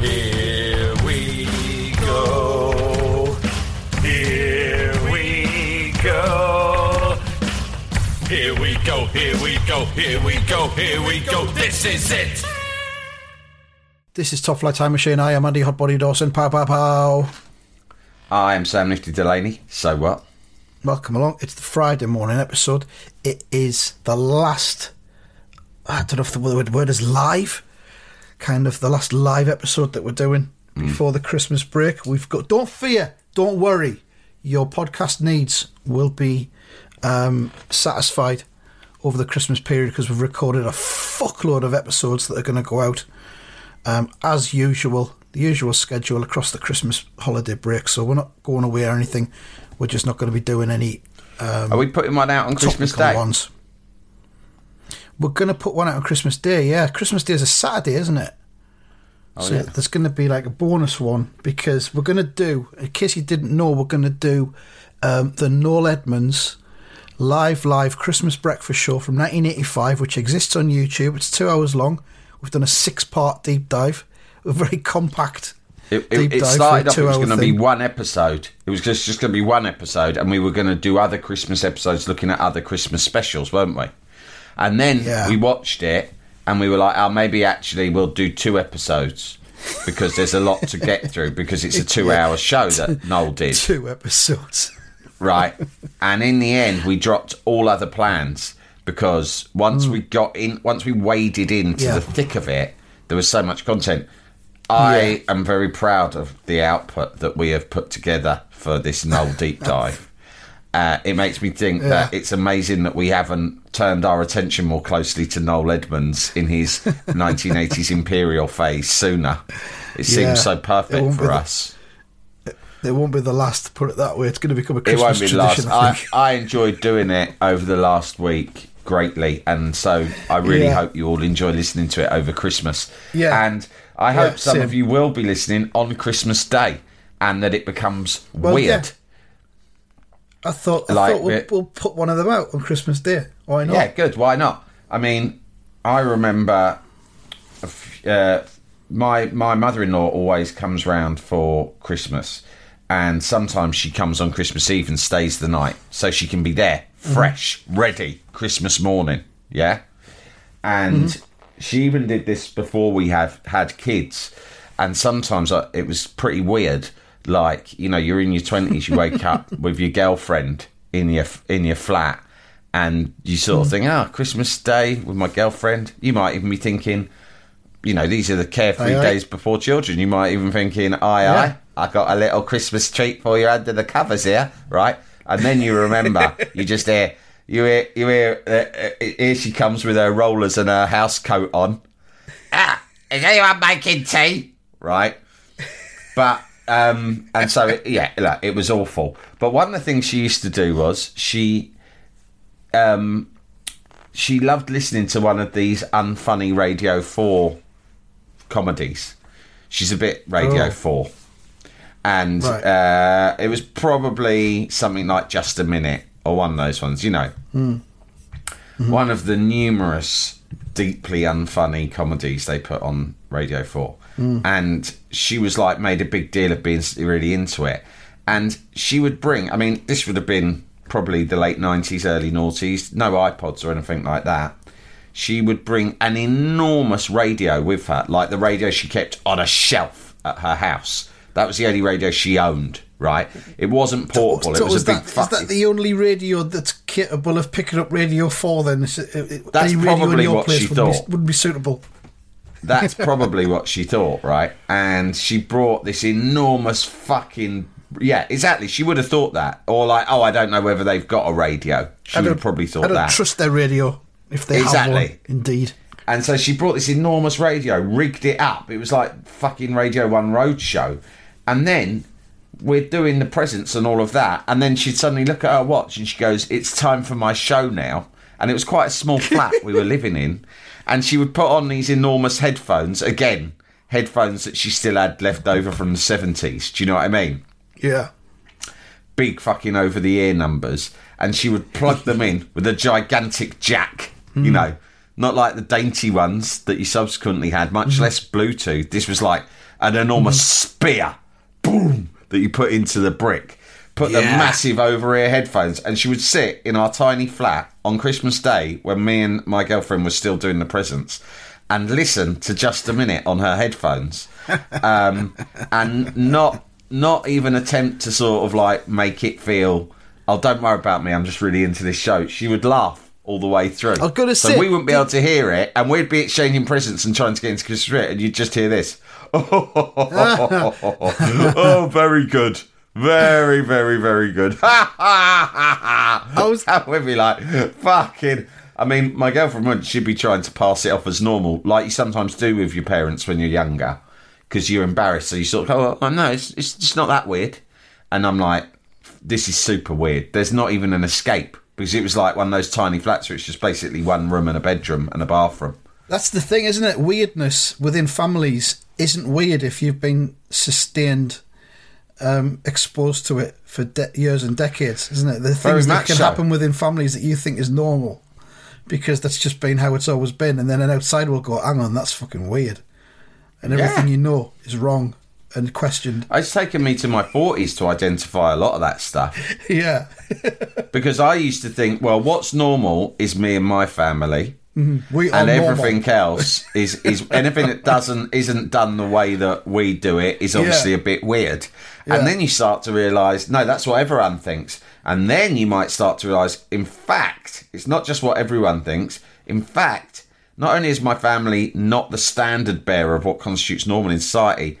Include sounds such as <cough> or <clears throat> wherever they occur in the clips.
Here we go. Here we go. Here we go. Here we go. Here we go. Here we go. This is it. This is Top Flight Time Machine. I am Andy Hotbody Dawson. Pow, pow, pow. I am Sam Nifty Delaney. So what? Welcome along. It's the Friday morning episode. It is the last, I don't know if the word, word is live, kind of the last live episode that we're doing before the Christmas break. We've got, don't fear, don't worry. Your podcast needs will be um, satisfied over the Christmas period because we've recorded a fuckload of episodes that are going to go out um, as usual, the usual schedule across the Christmas holiday break. So we're not going away or anything. We're just not going to be doing any Are we putting one out on Christmas Day? ones. We're going to put one out on Christmas Day. Yeah, Christmas Day is a Saturday, isn't it? Oh, so yeah. there's going to be like a bonus one because we're going to do, in case you didn't know, we're going to do um, the Noel Edmonds live, live Christmas breakfast show from 1985, which exists on YouTube. It's two hours long. We've done a six part deep dive, a very compact It, deep it, it started off, it was going to be one episode. It was just, just going to be one episode, and we were going to do other Christmas episodes looking at other Christmas specials, weren't we? And then Yeah. we watched it, and we were like, oh, maybe actually we'll do two episodes because there's a lot to get through because it's a <laughs> two hour show that <laughs> Noel did. two episodes. right? And in the end, we dropped all other plans because once mm. we got in, once we waded into. Yeah. the thick of it, there was so much content. I Yeah. am very proud of the output that we have put together for this Noel deep dive. Uh, it makes me think that it's amazing that we haven't turned our attention more closely to Noel Edmonds in his <laughs> 1980s Imperial phase sooner. It seems so perfect for the- us. It won't be the last, to put it that way. It's going to become a It Christmas won't be the last. tradition, I I. I enjoyed doing it over the last week greatly, and so I really Yeah. hope you all enjoy listening to it over Christmas. Yeah. and I Yeah, hope some same. of you will be listening on Christmas Day, and that it becomes Well, weird. I thought, I Like thought we'll, we'll put one of them out on Christmas Day. Why not? Yeah, good. Why not? I mean, I remember uh, my my mother in law always comes round for Christmas, and sometimes she comes on Christmas Eve and stays the night, so she can be there, mm-hmm. fresh, ready, Christmas morning. Yeah, and mm-hmm. she even did this before we have had kids, and sometimes I, it was pretty weird. Like you know, you're in your twenties, you wake up <laughs> with your girlfriend in your in your flat, and you sort of think, "Oh, Christmas Day with my girlfriend." You might even be thinking, you know, these are the carefree Aye, aye. days before children. You might even thinking, "Aye, Yeah. aye, I got a little Christmas treat for you under the covers here, right?" And then you remember, <laughs> you just hear, you hear, you hear, uh, uh, here she comes with her rollers and her house coat on. Ah, is anyone making tea? Right, but um, and so it, yeah, it was awful. But one of the things she used to do was she um, she loved listening to one of these unfunny Radio 4 comedies. She's a bit Radio Oh. 4. And Right. uh, it was probably something like Just a Minute or one of those ones, you know. One of the numerous deeply unfunny comedies they put on Radio 4. And she was like, made a big deal of being really into it. And she would bring, I mean, this would have been probably the late 90s, early noughties, no iPods or anything like that. She would bring an enormous radio with her, like the radio she kept on a shelf at her house. That was the only radio she owned, right? It wasn't portable. So it was is a big that, is that the only radio that's capable of picking up Radio 4 then? Is it, it, That's any radio in probably your what place she would thought. Be, would be suitable. That's probably what she thought, right? And she brought this enormous fucking yeah, exactly. She would have thought that, or like, oh, I don't know whether they've got a radio. She would have probably I thought don't that. trust their radio if they have Exactly. one. Indeed. And so she brought this enormous radio, rigged it up. It was like fucking Radio One Roadshow. And then we're doing the presents and all of that. And then she'd suddenly look at her watch and she goes, It's time for my show now. And it was quite a small flat we were living in. And she would put on these enormous headphones, again, headphones that she still had left over from the 70s. Do you know what I mean? Yeah. big fucking over the ear numbers and she would plug them in with a gigantic jack, you hmm. know, not like the dainty ones that you subsequently had, much hmm. less Bluetooth. This was like an enormous hmm. spear, boom, that you put into the brick. Put the massive over ear headphones, and she would sit in our tiny flat on Christmas Day when me and my girlfriend were still doing the presents and listen to just a minute on her headphones. <laughs> Um, and not not even attempt to sort of like make it feel oh don't worry about me i'm just really into this show. She would laugh all the way through. I was gonna so say- we wouldn't be able to hear it and we'd be exchanging presents and trying to get into Christmas spirit and you'd just hear this. <laughs> <laughs> Oh very good very very very good <laughs> I was- we'd be like fucking I mean, my girlfriend would she'd be trying to pass it off as normal, like you sometimes do with your parents when you're younger, because you're embarrassed. So you sort of go, "Oh no, it's it's just not that weird," and I'm like, "This is super weird." There's not even an escape because it was like one of those tiny flats where it's just basically one room and a bedroom and a bathroom. That's the thing, isn't it? Weirdness within families isn't weird if you've been sustained, um, exposed to it for de- years and decades, isn't it? The things that can so. happen within families that you think is normal, because that's just been how it's always been, and then an outsider will go, "Hang on, that's fucking weird," and everything Yeah. you know is wrong and questioned. It's taken me to my 40s to identify a lot of that stuff. <laughs> yeah, because I used to think, well, what's normal is me and my family, Mm-hmm. we are and normal. everything else is is <laughs> anything that doesn't isn't done the way that we do it is obviously Yeah. a bit weird. Yeah. And then you start to realise, no, that's what everyone thinks. And then you might start to realise, in fact, it's not just what everyone thinks. In fact, not only is my family not the standard bearer of what constitutes normal in society,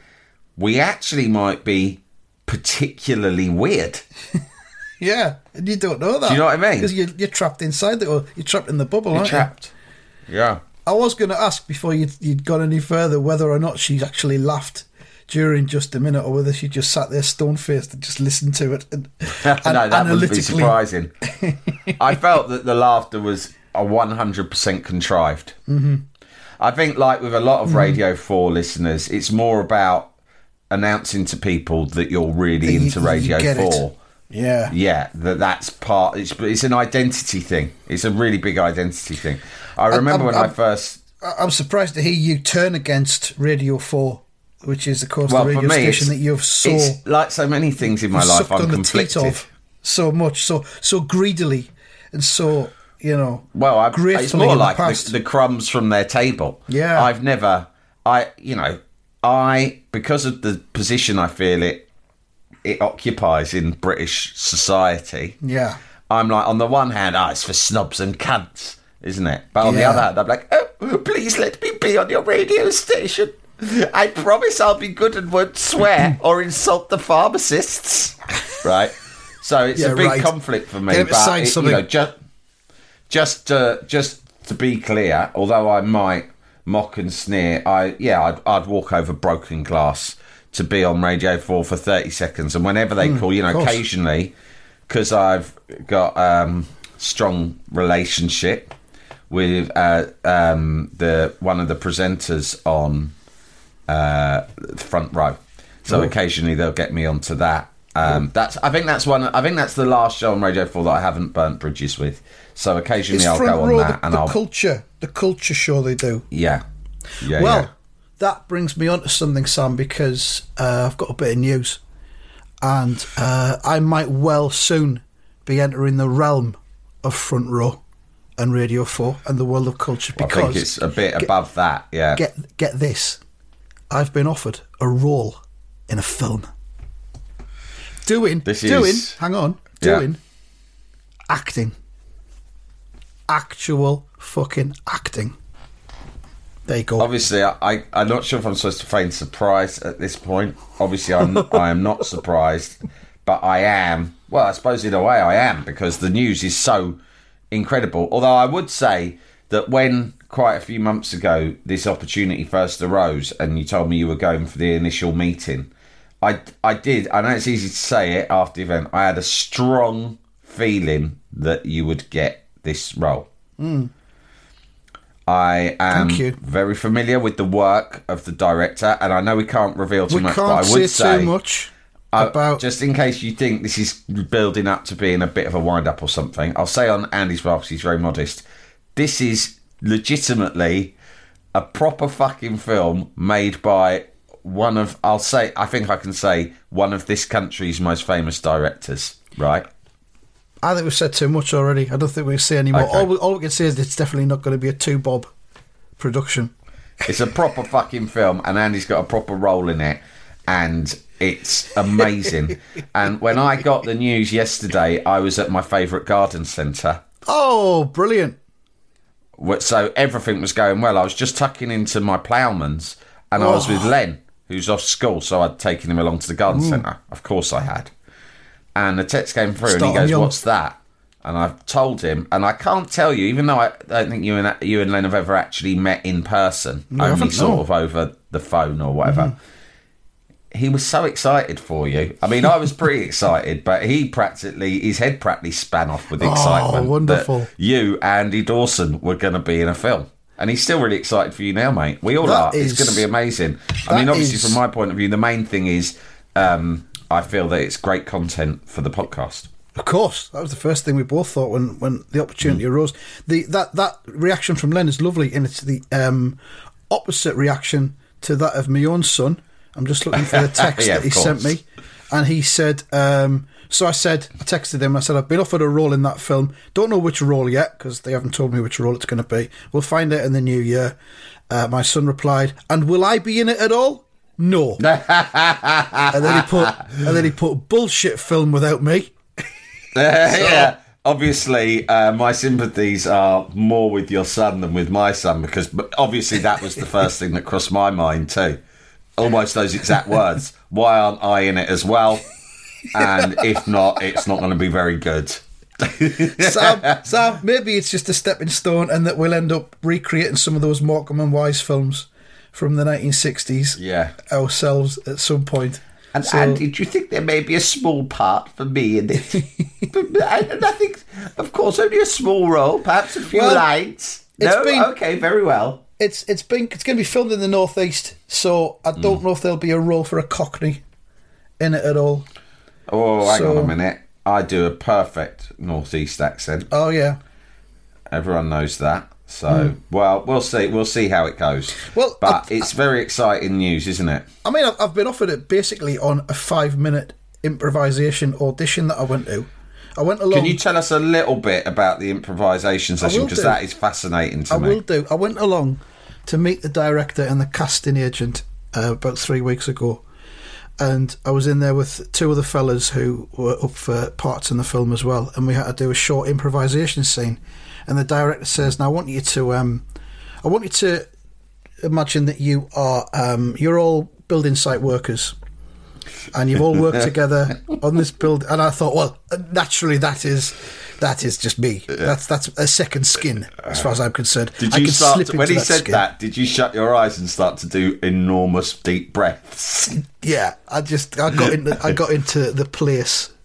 we actually might be particularly weird. <laughs> Yeah, and you don't know that. Do you know what I mean? Because you're, you're trapped inside it, or you're trapped in the bubble, aren't you? Yeah. I was going to ask before you'd, you'd gone any further whether or not she actually laughed during just a minute, or whether she just sat there stone faced and just listened to it and, and <laughs> no, that would be surprising. <laughs> I felt that the laughter was a 100% contrived. Mm-hmm. I think, like with a lot of Mm-hmm. Radio 4 listeners, it's more about announcing to people that you're really you- into you Radio Four. it. 4. Yeah, Yeah, that that's part. It's it's an identity thing. It's a really big identity thing. I remember I'm- when I I'm- first. I- I'm surprised to hear you turn against Radio Four, which is of course Well, the radio station that you've so like so many things in my life. I'm on the teat conflicted. of so much, so so greedily, and so you know. Well, I, it's more in the like the, the crumbs from their table. Yeah. I've never, I, you know, I because of the position I feel it it occupies in British society. Yeah. I'm like, on the one hand, ah, it's for snobs and cunts, isn't it? But on the other hand, I'm like, oh, please let me be on your radio station. I promise I'll be good and won't swear <laughs> or insult the pharmacists. Right? So it's Yeah, a big right. conflict for me. Get him to but it- you know, just just uh, just to be clear, although I might mock and sneer, I yeah, I'd, I'd walk over broken glass to be on Radio Four for thirty seconds, and whenever they call, you know, occasionally, because I've got um, strong relationship with uh, um, the one of the presenters on uh, front row, so Oh. occasionally they'll get me onto that. Um, that's I think that's one. I think that's the last show on Radio Four that I haven't burnt bridges with. So occasionally It's I'll go on row that, the, and the I'll culture, the culture show they do. yeah, yeah, Well, yeah. That brings me on to something, Sam, because uh, I've got a bit of news, and uh, I might well soon be entering the realm of front row and Radio Four and the world of culture. I Because think it's a bit above that. Yeah, get get this, I've been offered a role in a film. Doing, This doing. is- Hang on, Yeah. doing acting, actual fucking acting. Go. Obviously, I, I I'm not sure if I'm supposed to feign surprise at this point. Obviously, I'm <laughs> I am not surprised, but I am. Well, I suppose in a way I am because the news is so incredible. Although I would say that when quite a few months ago this opportunity first arose, and you told me you were going for the initial meeting, I I did. I know it's easy to say it after the event. I had a strong feeling that you would get this role. Hmm. I am very familiar with the work of the director, and I know we can't reveal too we much, can't but I would say too much uh, about. just in case you think this is building up to being a bit of a wind up or something, I'll say on Andy's behalf, he's very modest. This is legitimately a proper fucking film made by one of, I'll say, I think I can say, one of this country's most famous directors, right? I think we've said too much already. I don't think we can say any more. Okay. All, we, all we can say is it's definitely not going to be a two bob production. It's a proper fucking film, and Andy's got a proper role in it, and it's amazing. <laughs> and when I got the news yesterday, I was at my favourite garden centre. Oh, brilliant! So everything was going well. I was just tucking into my ploughman's, and I was with oh. Len, who's off school, so I'd taken him along to the garden centre. Of course, I had. And the text came through, and he goes, young. "What's that?" And I've told him, and I can't tell you, even though I don't think you and you and Len have ever actually met in person, No, only sort no. of over the phone or whatever. He was so excited for you. I mean, I was pretty <laughs> excited, but he practically his head practically span off with excitement. Oh, wonderful. That you, Andy Dawson, were going to be in a film. And he's still really excited for you now, mate. We all That are. is- it's going to be amazing. I mean, obviously, is- from my point of view, the main thing is um, I feel that it's great content for the podcast. Of course, that was the first thing we both thought when, when the opportunity Mm. arose. The that that reaction from Len is lovely, and it's the um, opposite reaction to that of my own son. I'm just looking for the <laughs> text Yeah, that he sent me, and he said. Um, so I said, I texted him. I said, I've been offered a role in that film. Don't know which role yet because they haven't told me which role it's going to be. We'll find out in the new year. Uh, my son replied, "And will I be in it at all? No." <laughs> and then he put, and then he put bullshit film without me. <laughs> yeah. Obviously, uh, my sympathies are more with your son than with my son because obviously that was the first thing that crossed my mind too. Almost those exact words. Why aren't I in it as well? And if not, it's not going to be very good. <laughs> Sam, Sam, maybe it's just a stepping stone, and that we'll end up recreating some of those Morecambe and Wise films from the 1960s Yeah. ourselves at some point. And So- Andy, do you think there may be a small part for me in it? <laughs> I, think, of course, only a small role, perhaps a few Well, lines. it's No, been- okay, very well. It's it's been it's going to be filmed in the northeast, so I don't mm. know if there'll be a role for a Cockney in it at all. Oh, hang So- on a minute. I do a perfect northeast accent. Oh yeah. Everyone knows that. So, well, we'll see. We'll see how it goes. Hmm. Well, but I- it's very exciting news, isn't it? I mean, I've, I've been offered it basically on a five minute improvisation audition that I went to. I went along. Can you tell us a little bit about the improvisation session because that is fascinating to I me. I will do. I went along to meet the director and the casting agent uh, about three weeks ago, and I was in there with two other fellas who were up for parts in the film as well, and we had to do a short improvisation scene. And the director says, "Now I want you to, um, I want you to imagine that you are, um, you're all building site workers." And you've all worked <laughs> together on this build, and I thought, well, naturally, that is that is just me. That's that's a second skin, as far as I'm concerned. Did I you can start slip to, when he that said skin. that? Did you shut your eyes and start to do enormous deep breaths? Yeah, I just I got into I got into the place. <laughs>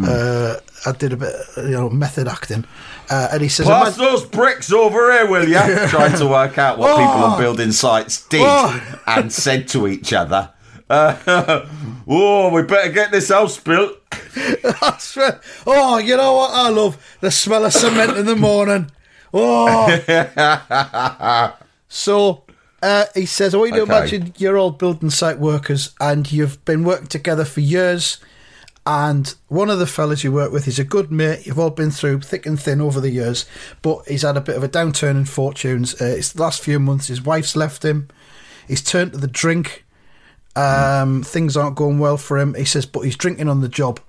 Uh, I did a bit, you know, method acting, uh, and he says, Pass "Imagine- those bricks over here, will you? <laughs> Trying to work out what people on building sites did Oh. and said to each other. Uh, <laughs> oh, we better get this house built. <laughs> Oh, you know what I love? The smell of cement in the morning. Oh. so uh, he says, I want you to Okay. imagine you're all building site workers and you've been working together for years. And one of the fellas you work with is a good mate. You've all been through thick and thin over the years, but he's had a bit of a downturn in fortunes. Uh, it's the last few months, his wife's left him. He's turned to the drink. Um, Things aren't going well for him. He says, but he's drinking on the job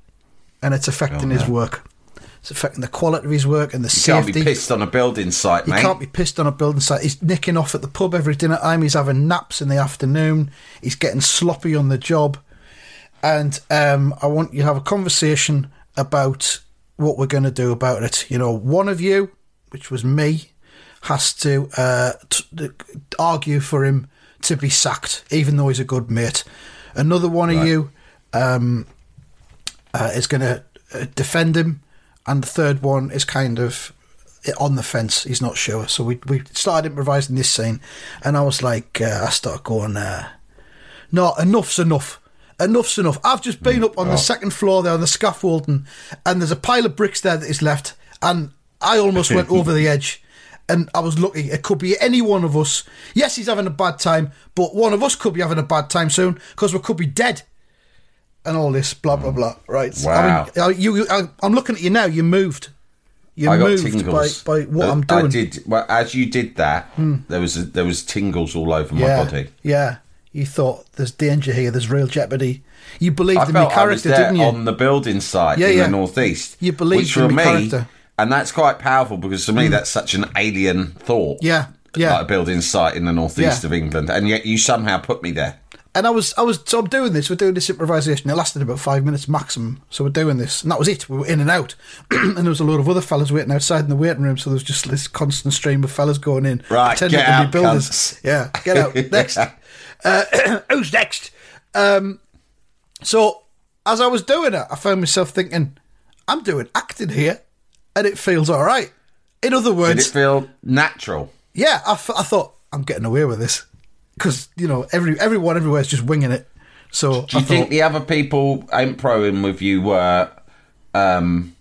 and it's affecting his work. It's affecting the quality of his work and the safety. You can't be pissed on a building site, He mate. can't be pissed on a building site. He's nicking off at the pub every dinner time. He's having naps in the afternoon. He's getting sloppy on the job. And um, I want you to have a conversation about what we're going to do about it. You know, one of you, which was me, has to, uh, t- argue for him to be sacked, even though he's a good mate. Another one of you um, uh, is going to uh, defend him, and the third one is kind of on the fence. He's not sure. So we we started improvising this scene, and I was like, uh, I started going, uh, no, enough's enough. Enough's enough. I've just been up on the second floor there on the scaffolding, and there's a pile of bricks there that is left, and I almost went <laughs> over the edge. And I was lucky. It could be any one of us. Yes, he's having a bad time, but one of us could be having a bad time soon because we could be dead. And all this, blah blah blah. Right? Wow. I mean, you, you, I, I'm looking at you now. You moved. You I got moved by, tingles by what Uh, I'm doing. Hmm. I did. Well, as you did that, there was there was tingles all over my body. Yeah. You thought there's danger here. There's real jeopardy. You believed I in your I was character, there didn't you? on the building site Yeah, in yeah. the northeast. You believed which in for me, character. and that's quite powerful because to me mm. that's such an alien thought. Yeah, yeah. like a building site in the northeast Yeah. of England, and yet you somehow put me there. And I was, I was, so I'm doing this. We're doing this improvisation. It lasted about five minutes maximum. So we're doing this, and that was it. We were in and out, <clears throat> and there was a load of other fellas waiting outside in the waiting room. So there was just this constant stream of fellas going in, Right, pretending get to out, be builders. cunts. Yeah, get out <laughs> next. Uh, <coughs> who's next? Um, so as I was doing it, I found myself thinking, I'm doing acting here, and it feels all right. In other words, Did it feel natural? yeah, I, I thought I'm getting away with this because you know every everyone everywhere is just winging it. So Do I you think the other people improing with you were um,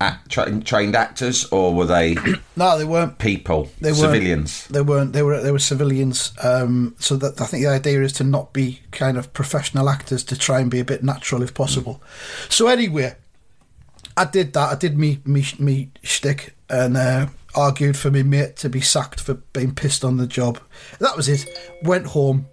act, tra- trained actors, or were they <clears throat> no, they weren't. people, They weren't. civilians? They weren't. They were. They were civilians. Um, so that I think the idea is to not be kind of professional actors to try and be a bit natural if possible. So anyway, I did that. I did me me me shtick and uh, argued for me mate to be sacked for being pissed on the job. That was it. Went home,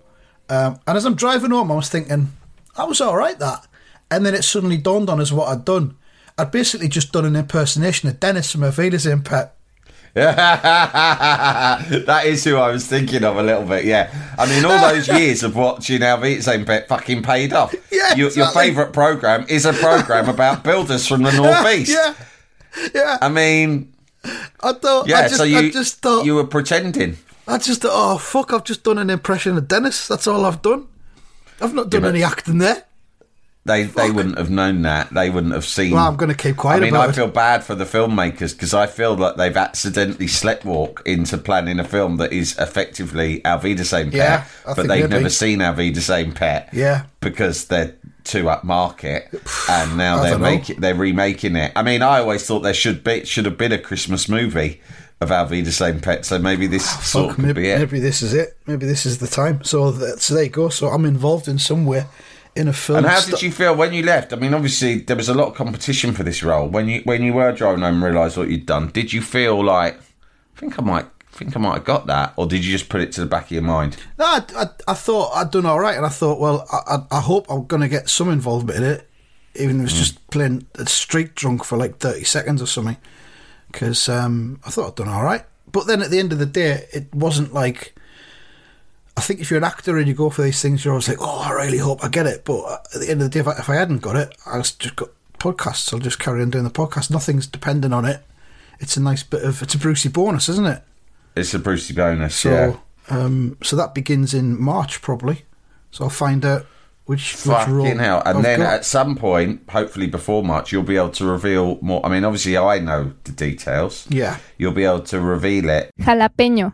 um, and as I'm driving home, I was thinking I was all right that, and then it suddenly dawned on us what I'd done. I'd basically just done an impersonation of Dennis from Auf Wiedersehen Pet. <laughs> that is who I was thinking of a little bit. Yeah, I mean, all those <laughs> years of watching Own Pet fucking paid off. <laughs> Yeah, your, your favourite program is a program about builders from the northeast. yeah, yeah. I mean, I thought. yeah. I just, so you I just thought. you were pretending. I just thought. Oh fuck! I've just done an impression of Dennis. That's all I've done. I've not done but- any acting there. They they wouldn't have known that. They wouldn't have seen. Well, I'm going to keep quiet I mean, I it. feel bad for the filmmakers because I feel that they've accidentally sleptwalk into planning a film that is effectively Auf Wiedersehen Pet, Yeah, I but they've never seen Auf Wiedersehen Pet. Yeah. because they're too upmarket, and now <sighs> they're making they're remaking it. I mean, I always thought there should be should have been a Christmas movie of Auf Wiedersehen Pet, so maybe this ah, sort Fuck, could maybe, be it. maybe this is it. Maybe this is the time. So, that, so there you go. So I'm involved in some way in a film. And how Sto- did you feel when you left? I mean, obviously there was a lot of competition for this role. When you when you were driving home and realised what you'd done, did you feel like, I think I might, think I might have got that, or did you just put it to the back of your mind? No, I, I, I thought I'd done all right, and I thought, well, I, I, I hope I'm going to get some involvement in it, even if it's just playing a street drunk for like 30 seconds or something. Because um, I thought I'd done all right. But then at the end of the day, it wasn't like. I think if you're an actor and you go for these things, you're always like, oh, I really hope I get it. But at the end of the day, if I, if I hadn't got it, I just just got podcasts. I'll just carry on doing the podcast. Nothing's dependent on it. It's a nice bit of. It's a Brucey bonus, isn't it? It's a Brucey bonus, So, yeah. um, so that begins in March probably. So I'll find out which which role. Fucking hell! And I've then got. at some point, hopefully before March, you'll be able to reveal more. I mean, obviously, I know the details. yeah, You'll be able to reveal it. Jalapeño.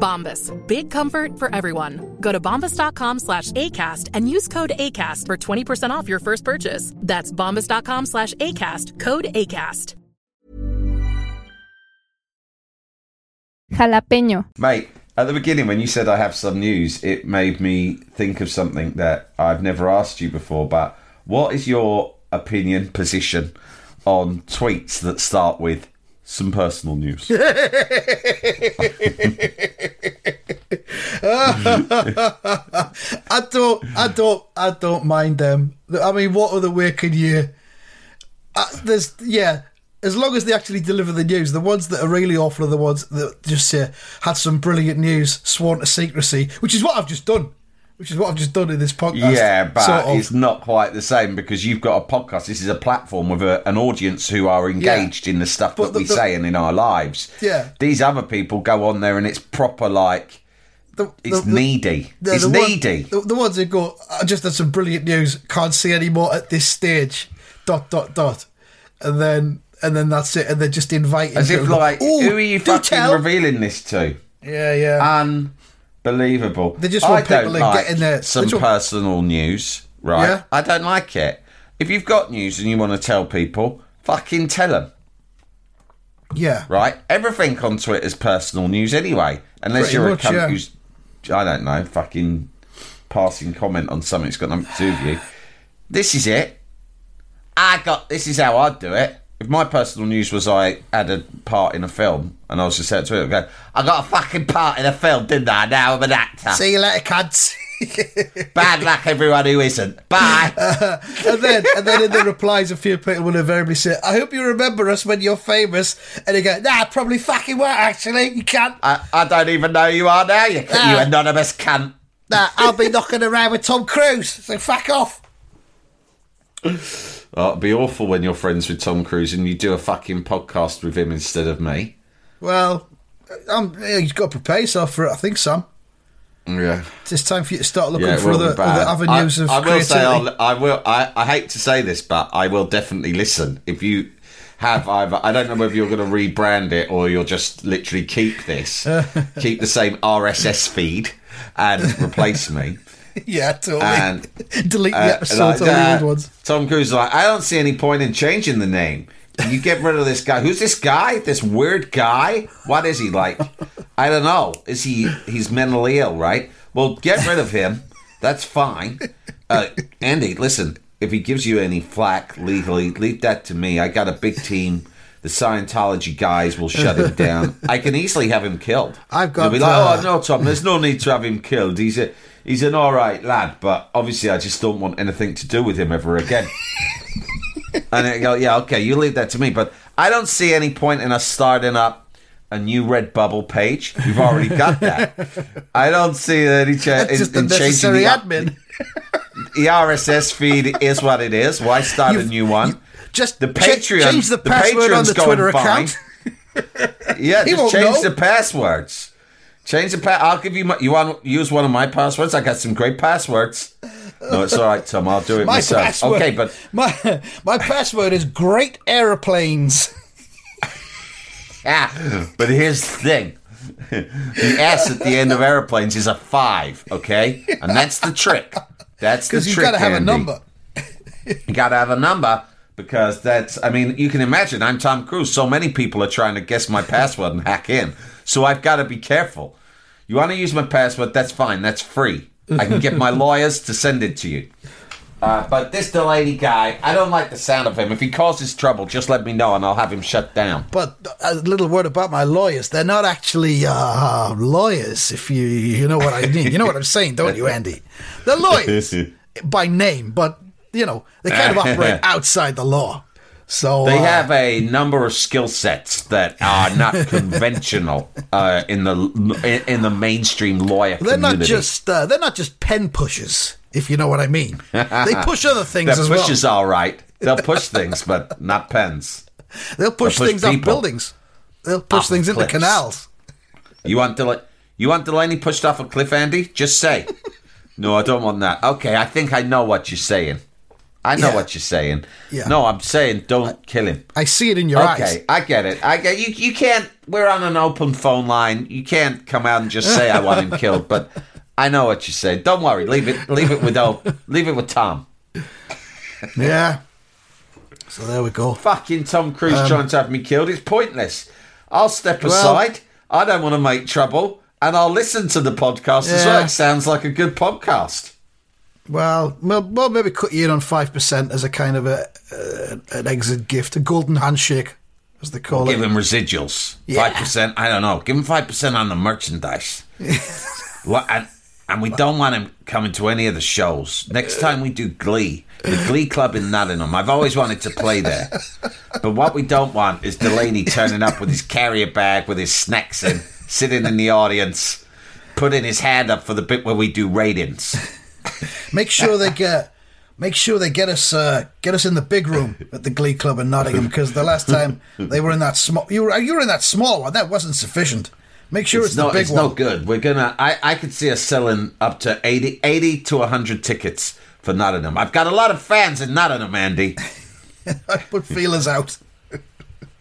Bombas. Big comfort for everyone. Go to bombas.com slash ACAST and use code ACAST for 20% off your first purchase. That's bombas.com slash ACAST. Code ACAST. Jalapeño. Mate, at the beginning when you said I have some news, it made me think of something that I've never asked you before. But what is your opinion, position on tweets that start with some personal news? <laughs> <laughs> I don't, I don't, I don't mind them. I mean, what other way can you? Uh, there's, yeah. As long as they actually deliver the news, the ones that are really awful are the ones that just say had some brilliant news, sworn to secrecy, which is what I've just done. Which is what I've just done in this podcast. Yeah, but sort of. it's not quite the same because you've got a podcast. This is a platform with a, an audience who are engaged in the stuff But that the- we the- say and in our lives. Yeah. These other people go on there and it's proper like The- it's needy. it's the one- needy. the, ones that go, I just had some brilliant news, can't see any more at this stage. Dot dot dot, and then and then that's it, and they're just inviting. As if people. like, who are you fucking tell. revealing this to? Yeah, yeah. Unbelievable. They just want people to like get in there. Some personal news, right? Yeah. I don't like it. If you've got news and you want to tell people, fucking tell them, yeah. right? Everything on Twitter is personal news anyway, unless Pretty you're much, a cunt yeah. who's, I don't know, fucking passing comment on something that's got nothing to do with you. This is it. I got. This is how I'd do it. If my personal news was I had a part in a film and I was just saying to it, go, I got a fucking part in a film, didn't I? Now I'm an actor. See you later, cunts. <laughs> Bad luck, everyone who isn't. Bye. <laughs> and then and then in the replies, a few people will invariably say, "I hope you remember us when you're famous." And they go, "Nah, probably fucking won't. Actually, you can't. I, I don't even know who you are now, you, you Ah. anonymous cunt. Nah, I'll be knocking around with Tom Cruise. So fuck off." Oh, it'd be awful when you're friends with Tom Cruise and you do a fucking podcast with him instead of me. Well, yeah, you've got to prepare yourself for it. I think, Sam. Yeah. It's time for you to start looking Yeah, for other, other avenues I, of I will creativity. say, I'll, I will. I, I hate to say this, but I will definitely listen. If you have either, I don't know whether you're going to rebrand it or you'll just literally keep this, <laughs> keep the same RSS feed, and replace me. <laughs> yeah, totally. And <laughs> Delete uh, the episodes, like that. old ones. Tom Cruise is like, I don't see any point in changing the name. You get rid of this guy. Who's this guy? This weird guy? What is he like? I don't know. Is he? He's mentally ill, right? Well, get rid of him. That's fine. Uh, Andy, listen. If he gives you any flack legally, leave that to me. I got a big team. The Scientology guys will shut him down. I can easily have him killed. I've got, They'll be like, uh, oh no, Tom. There's no need to have him killed. He's a he's an all right lad, but obviously I just don't want anything to do with him ever again. And I go, yeah, okay, you leave that to me, but I don't see any point in us starting up a new Redbubble page. We've already got that. I don't see any chance in, in changing the, admin. the RSS feed is what it is. Why start a You've- new one? Just The Patreon, change the password on the Twitter account. <laughs> Yeah, He just change know. the passwords. Change the pa- I'll give you my. You want to use one of my passwords? I got some great passwords. No, it's all right, Tom. I'll do it My myself. password. Okay, but my my password is great aeroplanes. yeah, <laughs> but here's the thing: the S at the end of airplanes is a five. Okay, and that's the trick. That's the trick. Because you've got to have a number. You got to have a number because that's. I mean, you can imagine. I'm Tom Cruise. So many people are trying to guess my password and hack in. So I've got to be careful. You want to use my password? That's fine. That's free. I can get my lawyers to send it to you. Uh, but this Delaney guy, I don't like the sound of him. If he causes trouble, just let me know and I'll have him shut down. But a little word about my lawyers. They're not actually uh, lawyers, if you you know what I mean. You know what I'm saying, don't you, Andy? They're lawyers <laughs> by name, but, you know, they kind of <laughs> operate outside the law. So They uh, have a number of skill sets that are not <laughs> conventional uh, in the in, the mainstream lawyer They're community. not just uh, they're not just pen pushers, if you know what I mean. They push other <laughs> things Their as push well. is all right. They'll push things, but not pens. They'll push, push things off buildings. They'll push things into cliffs. canals. You want Del- you want Delaney pushed off a cliff, Andy? Just say. no, I don't want that. Okay, I think I know what you're saying. I know Yeah. what you're saying. Yeah. No, I'm saying don't kill him. I see it in your eyes. Okay, I get it. I get you. You can't. We're on an open phone line. You can't come out and just say I want him killed. But I know what you're saying. Don't worry. Leave it. Leave it with O. Leave it with Tom. Yeah. So there we go. Fucking Tom Cruise um, trying to have me killed. It's pointless. I'll step Well- aside. I don't want to make trouble, and I'll listen to the podcast as well. It sounds like a good podcast. Well, well, well, maybe cut you in on five percent as a kind of a uh, an exit gift, a golden handshake, as they call Give it. Give him residuals. Yeah. Five percent. I don't know. Give him five percent on the merchandise. <laughs> And, and we don't want him coming to any of the shows. Next time we do Glee, the Glee Club in Nottingham. I've always wanted to play there, but what we don't want is Delaney turning up with his carrier bag with his snacks in, sitting in the audience, putting his hand up for the bit where we do ratings. Make sure they get. Make sure they get us uh, get us in the big room at the Glee Club in Nottingham because the last time they were in that small you were you were in that small one that wasn't sufficient. Make sure it's, It's, no, the big it's one. no good. We're gonna. I, I could see us selling up to 80, 80 to hundred tickets for Nottingham. I've got a lot of fans in Nottingham, Andy. <laughs> I put feelers out.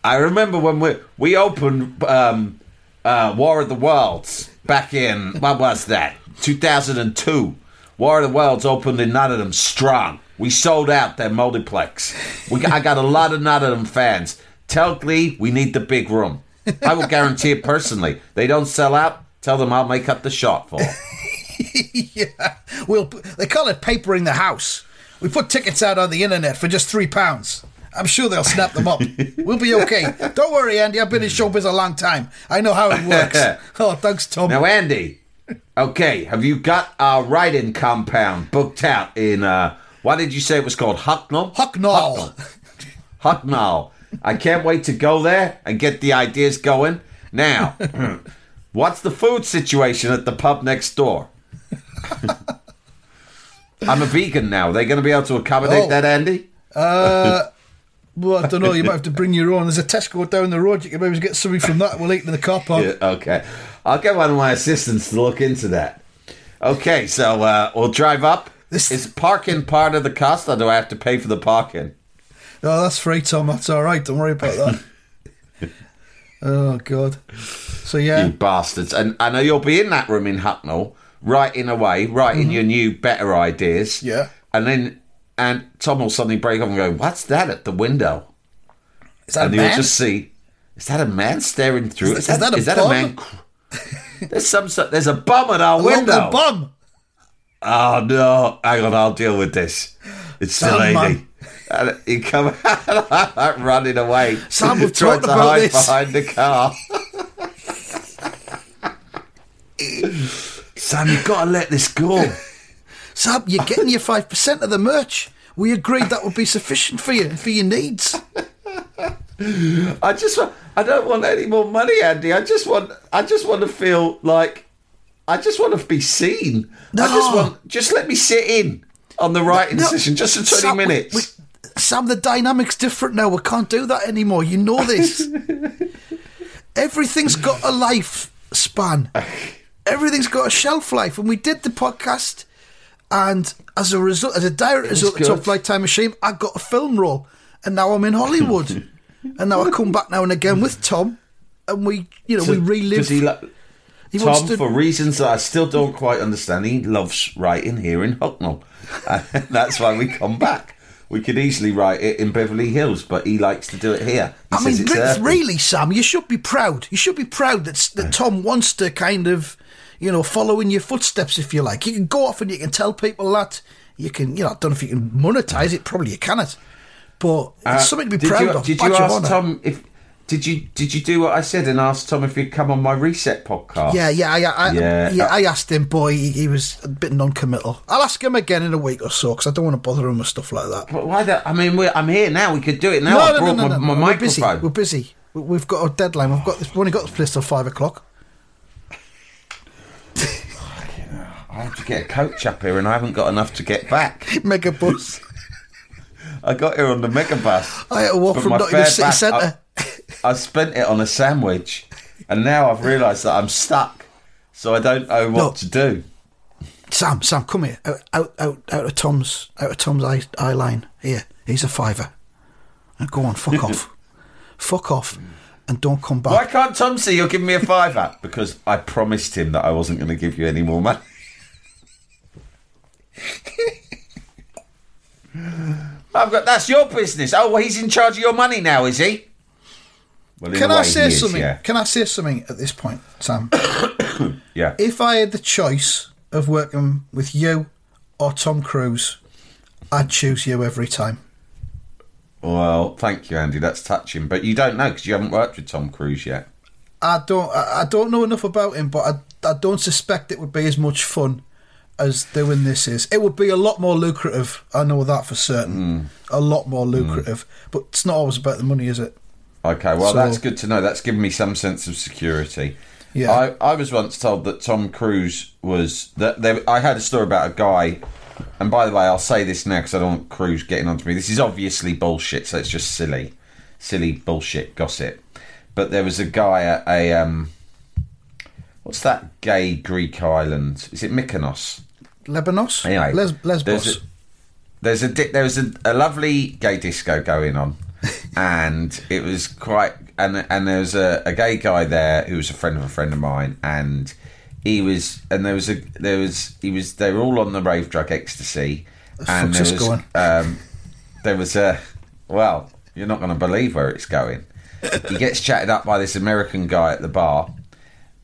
I remember when we we opened um, uh, War of the Worlds back in what was that? Two thousand and two. War of the Worlds opened in Nottingham strong. We sold out their multiplex. We got, I got a lot of Nottingham fans. Tell Glee we need the big room. I will guarantee it personally. They don't sell out. Tell them I'll make up the shortfall. <laughs> yeah, we'll. They call it papering the house. We put tickets out on the internet for just three pounds. I'm sure they'll snap them up. <laughs> we'll be okay. Don't worry, Andy. I've been in showbiz a long time. I know how it works. <laughs> oh, thanks, Tom. Now, Andy, okay, have you got our writing compound booked out in, uh, what did you say it was called? Hucknall? Hucknall. Hucknall. I can't wait to go there and get the ideas going. Now, <clears throat> what's the food situation at the pub next door? <laughs> I'm a vegan now. Are they going to be able to accommodate Oh. that, Andy? Well, I don't know. You might have to bring your own. There's a Tesco down the road. You can maybe get something from that. We'll eat in the car park. Yeah, okay. I'll get one of my assistants to look into that. Okay, so uh, we'll drive up. This- Is parking part of the cost, or do I have to pay for the parking? Oh, that's free, Tom. That's all right. Don't worry about that. <laughs> oh God. So yeah, You bastards. And I know you'll be in that room in Hucknall, writing away, writing your new, better ideas. Mm-hmm. Yeah. And then, and Tom will suddenly break off and go, What's that at the window? is that and a you'll man? just see, Is that a man staring through? Is that- is that a a man? cr- <laughs> There's some there's a bum at our A window. bum. Oh no! Hang on, I'll deal with this. It's Sam, Delaney. man. And you come out <laughs> running away. Sam, we've <laughs> to hide this. behind the car. Sam, you've got to let this go. Sam, you're getting your five percent of the merch. We agreed that would be sufficient for you for your needs. I just want. I don't want any more money, Andy. I just want. I just want to feel like. I just want to be seen. No. I just want. Just let me sit in on the writing No, session just for twenty Sam, minutes. we- Sam, the dynamic's different now. We can't do that anymore. You know this. <laughs> Everything's got a life span. <laughs> Everything's got a shelf life. And we did the podcast, and as a result, as a direct result of Top. Flight Time Machine, I got a film role, and now I'm in Hollywood. <laughs> and now I <laughs> come back now and again with Tom, and we, you know, we relive. He lo- he Tom, to- for reasons that I still don't quite understand, he loves writing here in Hucknall. <laughs> And that's why we come back. We could easily write it in Beverly Hills, but he likes to do it here. He I mean, it's really, Sam, you should be proud. You should be proud that, that Tom wants to kind of, you know, follow in your footsteps, if you like. You can go off and you can tell people that. you can, you know, I don't know if you can monetize it. Probably you cannot, but Uh, it's something to be proud you, of. Did you ask. Tom if did you did you do what I said and ask Tom if he'd come on my reset podcast? Yeah, yeah, I, I, Yeah. yeah. I asked him, boy, he, he was a bit non-committal. I'll ask him again in a week or so because I don't want to bother him with stuff like that. But why? The, I mean, we're, I'm here now. We could do it now. No, I brought my, my We're busy. We're busy. We- We've got a deadline. We've got this. We've only got this place till five o'clock. <laughs> I have to get a coach up here, and I haven't got enough to get back. <laughs> Mega bus. I got here on the megabus. <laughs> I had to walk from Nottingham City back, Centre. I, I spent it on a sandwich, and now I've realised that I'm stuck, so I don't know what No. to do. Sam, Sam, come here. Out, out, out, out of Tom's, out of Tom's eye, eye line. Here, he's a fiver. Now go on, fuck <laughs> off, fuck off, and don't come back. Why can't Tom see you're giving me a fiver? <laughs> Because I promised him that I wasn't going to give you any more money. I've got that's your business. Oh, well, he's in charge of your money now, is he? Well, Can a I way say he is, something? Yeah. Can I say something at this point, Sam? <coughs> <coughs> yeah. if I had the choice of working with you or Tom Cruise, I'd choose you every time. Well, thank you, Andy. That's touching, but you don't know because you haven't worked with Tom Cruise yet. I don't. I I don't know enough about him, but I, I don't suspect it would be as much fun as doing this is. It would be a lot more lucrative. I know that for certain. A lot more lucrative, but it's not always about the money, is it? Okay, well, So- that's good to know. That's given me some sense of security. Yeah. I, I was once told that Tom Cruise was that there, I heard a story about a guy, and by the way, I'll say this now because I don't want Cruise getting onto me. This is obviously bullshit, so it's just silly, silly bullshit gossip. But there was a guy at a um, what's that gay Greek island? Is it Mykonos? Lebanos, Anyway, Les- Lesbos. There's a, there's a di- there was a, a lovely gay disco going on, <laughs> and it was quite and and there was a, a gay guy there who was a friend of a friend of mine, and he was and there was a there was he was they were all on the rave drug ecstasy, and there was um there was a well you're not going to believe where it's going. he gets chatted up by this American guy at the bar.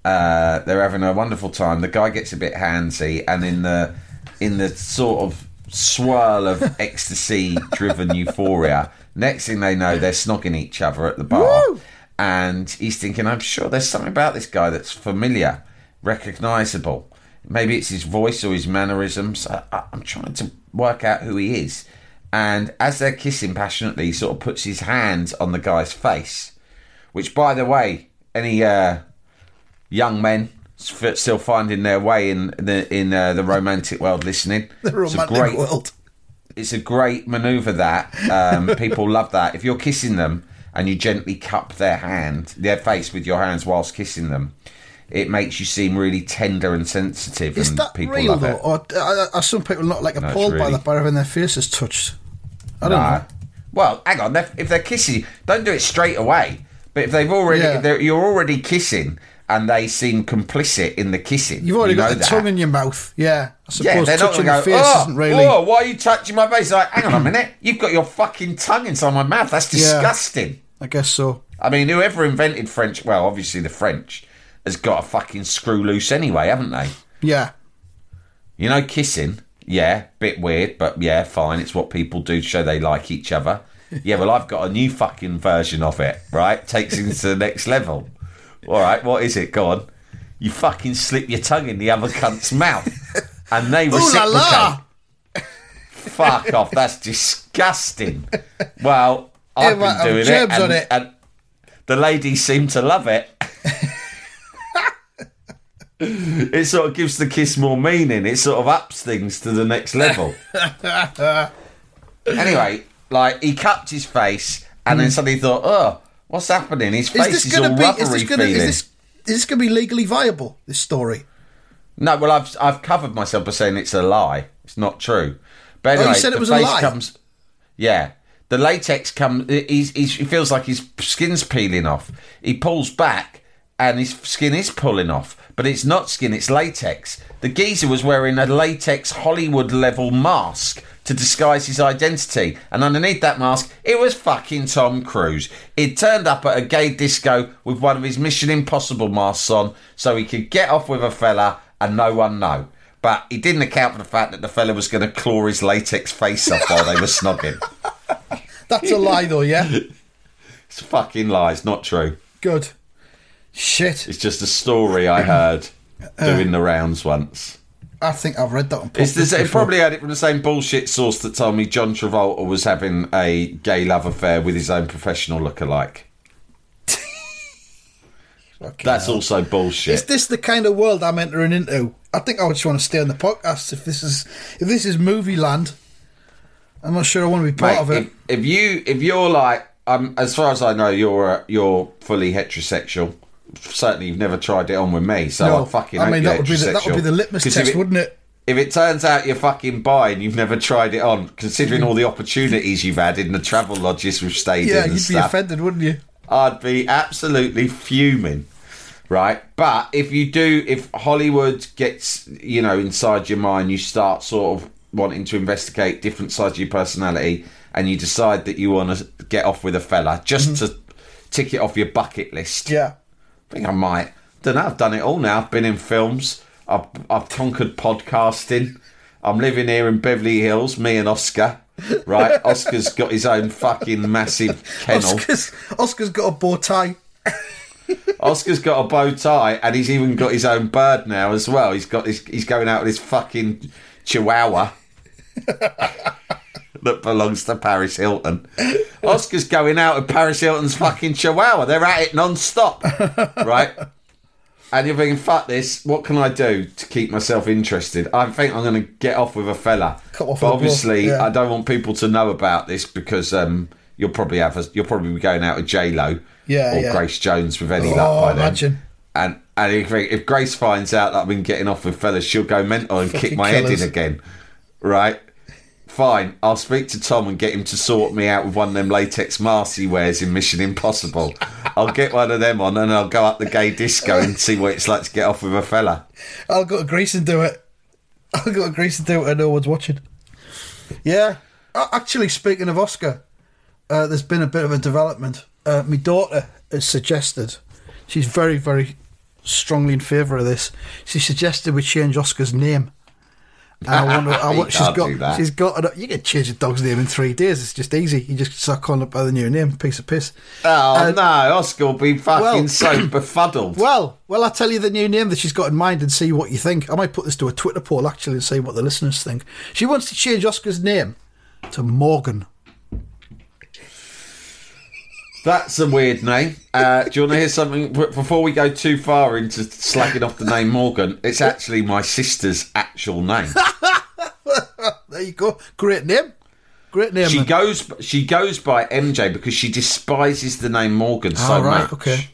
Uh, they're having a wonderful time. The guy gets a bit handsy, and in the in the sort of swirl of <laughs> ecstasy-driven euphoria, next thing they know, they're snogging each other at the bar. Woo! And he's thinking, "I'm sure there's something about this guy that's familiar, recognisable. Maybe it's his voice or his mannerisms. I, I, I'm trying to work out who he is." And as they're kissing passionately, he sort of puts his hands on the guy's face. Which, by the way, any uh, young men still finding their way in the in uh, the romantic world listening. <laughs> the it's a romantic great, world. It's a great manoeuvre. That um, <laughs> people love that. If you're kissing them and you gently cup their hand, their face with your hands whilst kissing them, it makes you seem really tender and sensitive. Is and that people real love though, it. or are, are some people not like appalled by really- that by having their faces touched? I don't know. Well, hang on. If they're kissing, don't do it straight away. But if they've already, Yeah. they're, you're already kissing, and they seem complicit in the kissing. You've already you know got the that. tongue in your mouth. Yeah, I Yeah, they're not touching going the go. face Oh, isn't really. oh, why are you touching my face? Like, hang on a minute. You've got your fucking tongue inside my mouth. That's Yeah. disgusting. I guess so. I mean, whoever invented French, well, obviously the French, has got a fucking screw loose anyway, haven't they? Yeah, You know, kissing, yeah, bit weird, but yeah, fine. It's what people do to show they like each other. Yeah, well, I've got a new fucking version of it, right? Takes it to the next level. All right, what is it? Go on. You fucking slip your tongue in the other cunt's <laughs> mouth, and they Ooh la reciprocate. la! Fuck off! That's disgusting. Well, <laughs> I've might been doing it, and, it. and the ladies seem to love it. <laughs> it sort of gives the kiss more meaning. It sort of ups things to the next level. anyway, like he cupped his face, and then hmm. suddenly thought, "Oh, what's happening?" His Hmm. Is face this is, going all be? rubbery Is this going to? feeling. Is this? Is this going to be legally viable? This story. No, well, I've I've covered myself by saying it's a lie. It's not true. But anyway, Oh, you said it was a lie? comes. Yeah, the latex comes. He's, he's, he feels like his skin's peeling off. He pulls back, and his skin is pulling off. But it's not skin; it's latex. The geezer was wearing a latex Hollywood level mask to disguise his identity, and underneath that mask, it was fucking Tom Cruise. He'd turned up at a gay disco with one of his Mission Impossible masks on, so he could get off with a fella and no one know. But he didn't account for the fact that the fella was going to claw his latex face off while they were snogging. <laughs> That's a lie, though. Yeah. <laughs> It's fucking lies, not true. Good. Shit. It's just a story I heard Uh. doing the rounds once. I think I've read that on. It's the, it probably had it from the same bullshit source that told me John Travolta was having a gay love affair with his own professional lookalike. <laughs> That's hell. also bullshit. Is this the kind of world I'm entering into? I think I would just want to stay on the podcast. If this is if this is movie land, I'm not sure I want to be part Mate, of it. if, if you if you're like um, as far as I know, you're uh, you're fully heterosexual. Certainly, you've never tried it on with me, so no, I fucking. I mean that would be the, that would be the litmus test, it, wouldn't it? If it turns out you're fucking bi and you've never tried it on, considering all the opportunities you've had in the travel lodges we've stayed Yeah, in and you'd be offended, wouldn't you? I'd be absolutely fuming. Right, but if you do, if Hollywood gets you know inside your mind, you start sort of wanting to investigate different sides of your personality, and you decide that you want to get off with a fella just mm-hmm. to tick it off your bucket list. Yeah. I think I might. Don't know. I've done it all now. I've been in films. I've I've conquered podcasting. I'm living here in Beverly Hills. Me and Oscar. Right, <laughs> Oscar's got his own fucking massive kennel. Oscar's, Oscar's got a bow tie. Oscar's got a bow tie, and he's even got his own bird now as well. He's got his, he's going out with his fucking chihuahua <laughs> that belongs to Paris Hilton. Oscar's going out with Paris Hilton's fucking chihuahua. They're at it non-stop, right? And you're thinking, fuck this. What can I do to keep myself interested? I think I'm going to get off with a fella. Cut off but with a blow, obviously, yeah. I don't want people to know about this because um, you'll probably have a, you'll probably be going out with J Lo Yeah, or yeah. Grace Jones with any Oh, luck by then. imagine. And and if, if Grace finds out that I've been getting off with fellas, she'll go mental and kick Fucking my head in again. Right? Fine. I'll speak to Tom and get him to sort me out with one of them latex masks he wears in Mission Impossible. I'll get one of them on and I'll go up the gay disco and see what it's like to get off with a fella. I'll go to Greece and do it. I'll go to Greece and do it and no one's watching. Yeah. Actually, speaking of Oscar, uh, there's been a bit of a development. Uh, my daughter has suggested, she's very, very strongly in favour of this. She suggested we change Oscar's name. And I wonder, I <laughs> want, she's got, do that. she's got. A, you can change a dog's name in three days. It's just easy. You just start calling it by the new name. Piece of piss. Oh Uh, no, Oscar will be fucking well- so <coughs> befuddled. Well, well, I'll tell you the new name that she's got in mind and see what you think. I might put this to a Twitter poll actually and see what the listeners think. She wants to change Oscar's name to Morgan. That's a weird name. Uh, do you want to hear something before we go too far into slacking off the name Morgan? It's actually my sister's actual name. <laughs> There you go. Great name. Great name. She goes she goes by MJ because she despises the name Morgan so Oh, right, much. okay.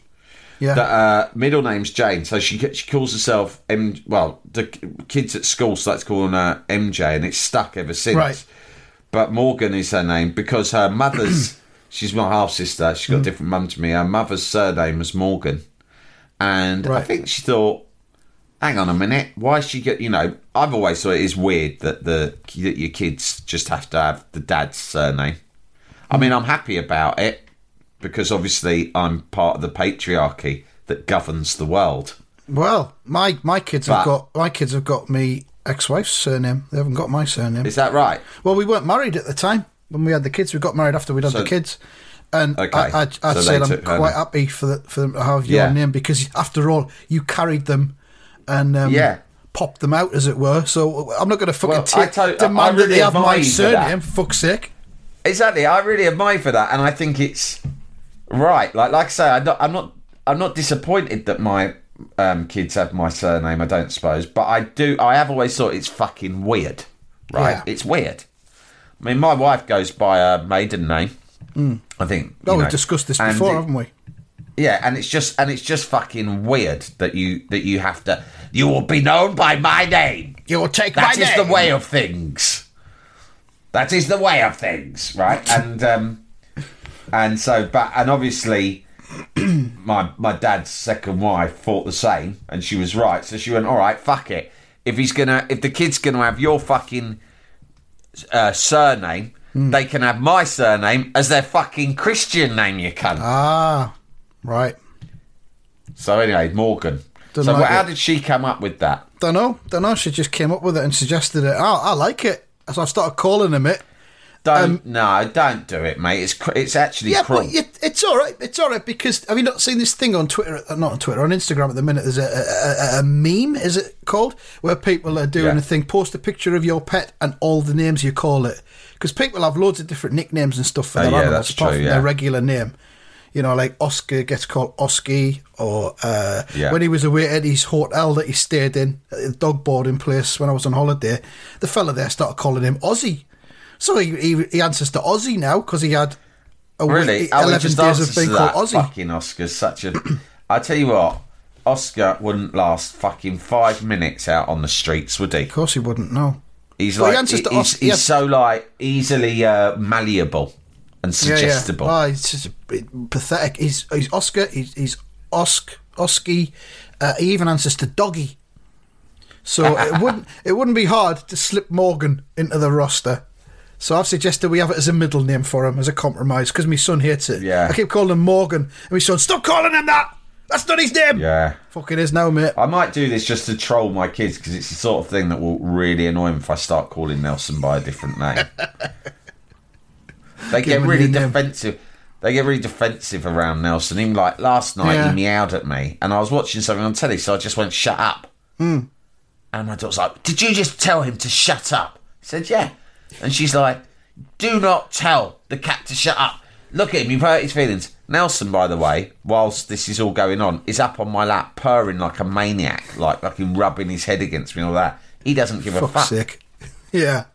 yeah. That uh, middle name's Jane, so she she calls herself M. Well, the kids at school starts calling her MJ, and it's stuck ever since. Right. But Morgan is her name because her mother's. <clears throat> she's my half sister. She's got Hmm. a different mum to me. Her mother's surname was Morgan, and I think she thought, "Hang on a minute, why she get?" You know, I've always thought it is weird that the that your kids just have to have the dad's surname. I mean, I'm happy about it because obviously I'm part of the patriarchy that governs the world. well, my my kids have got my kids have got me ex-wife's surname. They haven't got my surname. Is that right? Well, we weren't married at the time when we had the kids. We got married after we'd had So- the kids. And Okay. I, I, I So said I'm quite happy for, the, for them to have your Yeah. name because, after all, you carried them and um, Yeah. popped them out, as it were. So I'm not going to fucking Well, take, to- demand really that they have my you for that. surname, for fuck's sake. Exactly. I really admire for that, and I think it's right. Like, like I say, I'm not, I'm not, I'm not disappointed that my um, kids have my surname. I don't suppose, but I do. I have always thought it's fucking weird. Right? Yeah. It's weird. I mean, my wife goes by a maiden name. I think. Oh, we've know, discussed this and before, it- haven't we? Yeah, and it's just and it's just fucking weird that you that you have to. You will be known by my name. You will take That my is the way of things. That is the way of things, right? <laughs> And um, and so, but and obviously, <clears throat> my my dad's second wife thought the same, and she was right. So she went, "All right, fuck it. If he's gonna, if the kid's gonna have your fucking uh, surname, Hmm. they can have my surname as their fucking Christian name. You cunt." Ah, right. So anyway, Morgan. Doesn't So like how it. did she come up with that? Don't know. Don't know. She just came up with it and suggested it. Oh, I like it. So I've started calling him it. Don't no, don't do it, mate. It's it's actually Um, Yeah, cruel. but it's all right. It's all right because have you not seen this thing on Twitter? uh, Not on Twitter, on Instagram at the minute. There's a, a, a, meme, is it called, where people are doing Yeah. a thing. Post a picture of your pet and all the names you call it, because people have loads of different nicknames and stuff for Oh, their yeah, animals apart true, from yeah. their regular name. You know, like Oscar gets called Oski, or uh, Yeah. when he was away at his hotel that he stayed in, at the dog boarding place when I was on holiday, the fella there started calling him Ozzy. So he, he, he answers to Ozzy now because he had a Really? week, Oh, 11 just days of being called. Fucking Oscar's such a. I tell you what, Oscar wouldn't last fucking five minutes out on the streets, would he? Of course he wouldn't no. He's Well, like he- he's, he's yeah. so like easily uh, malleable and suggestible. yeah. Oh, he's just a bit pathetic. He's he's Oscar. He's he's Osk Oski. Uh, he even answers to Doggy. So it <laughs> wouldn't it wouldn't be hard to slip Morgan into the roster. So I've suggested we have it as a middle name for him as a compromise because my son hates it. Yeah. I keep calling him Morgan, and my son stop calling him that. That's not his name. Yeah. Fucking is now, mate. I might do this just to troll my kids because it's the sort of thing that will really annoy them if I start calling Nelson by a different name. <laughs> they get really new name. defensive. They get really defensive around Nelson. Even like last night, Yeah. he meowed at me, and I was watching something on telly, so I just went, "Shut up." Hmm. And my daughter's like, "Did you just tell him to shut up?" I said, "Yeah." And she's like, "Do not tell the cat to shut up." Look at him, you've hurt his feelings. Nelson, by the way, whilst this is all going on, is up on my lap purring like a maniac, like fucking rubbing his head against me and all that. He doesn't give a fuck. sake. <laughs> Yeah.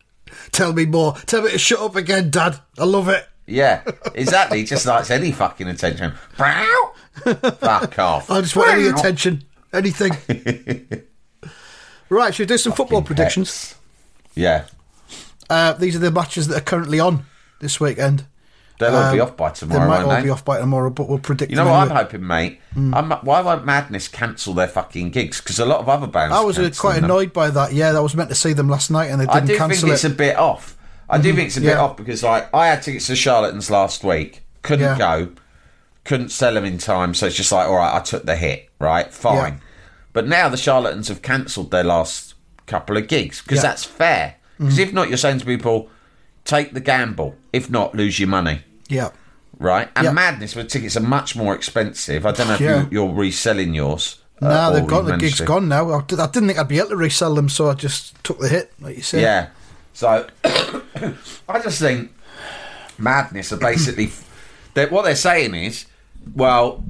Tell me more. Tell me to shut up again, Dad. I love it. Yeah, <laughs> exactly. He just likes any fucking attention. Fuck <laughs> off. I just want any attention. Anything. right, should we do some football Fucking predictions? pets. Yeah, Uh, these are the matches that are currently on this weekend. they'll all be Um, off by tomorrow. They might won't all they? be off by tomorrow, but we'll predict. You know them what I'm hoping, mate? I'm, why won't Madness cancel their fucking gigs? Because a lot of other bands. I was quite them. annoyed by that. Yeah, I was meant to see them last night and they didn't do cancel think it's a bit off. I do think it's a bit yeah. off because like I had tickets to Charlatans last week, couldn't Yeah. go, couldn't sell them in time, so it's just like all right, I took the hit, right, fine. Yeah. But now the Charlatans have cancelled their last couple of gigs because. Mm-hmm. that's fair. Because if not, you're saying to people, take the gamble. If not, lose your money. yeah. Right, and Yeah. Madness, where tickets are much more expensive. I don't know if Yeah. you, you're reselling yours. uh, Now or they've you've. The gig's gone now. I, did, I didn't think I'd be able to resell them, so I just took the hit, like you said. Yeah. So <coughs> I just think Madness are basically that what they're saying is, well,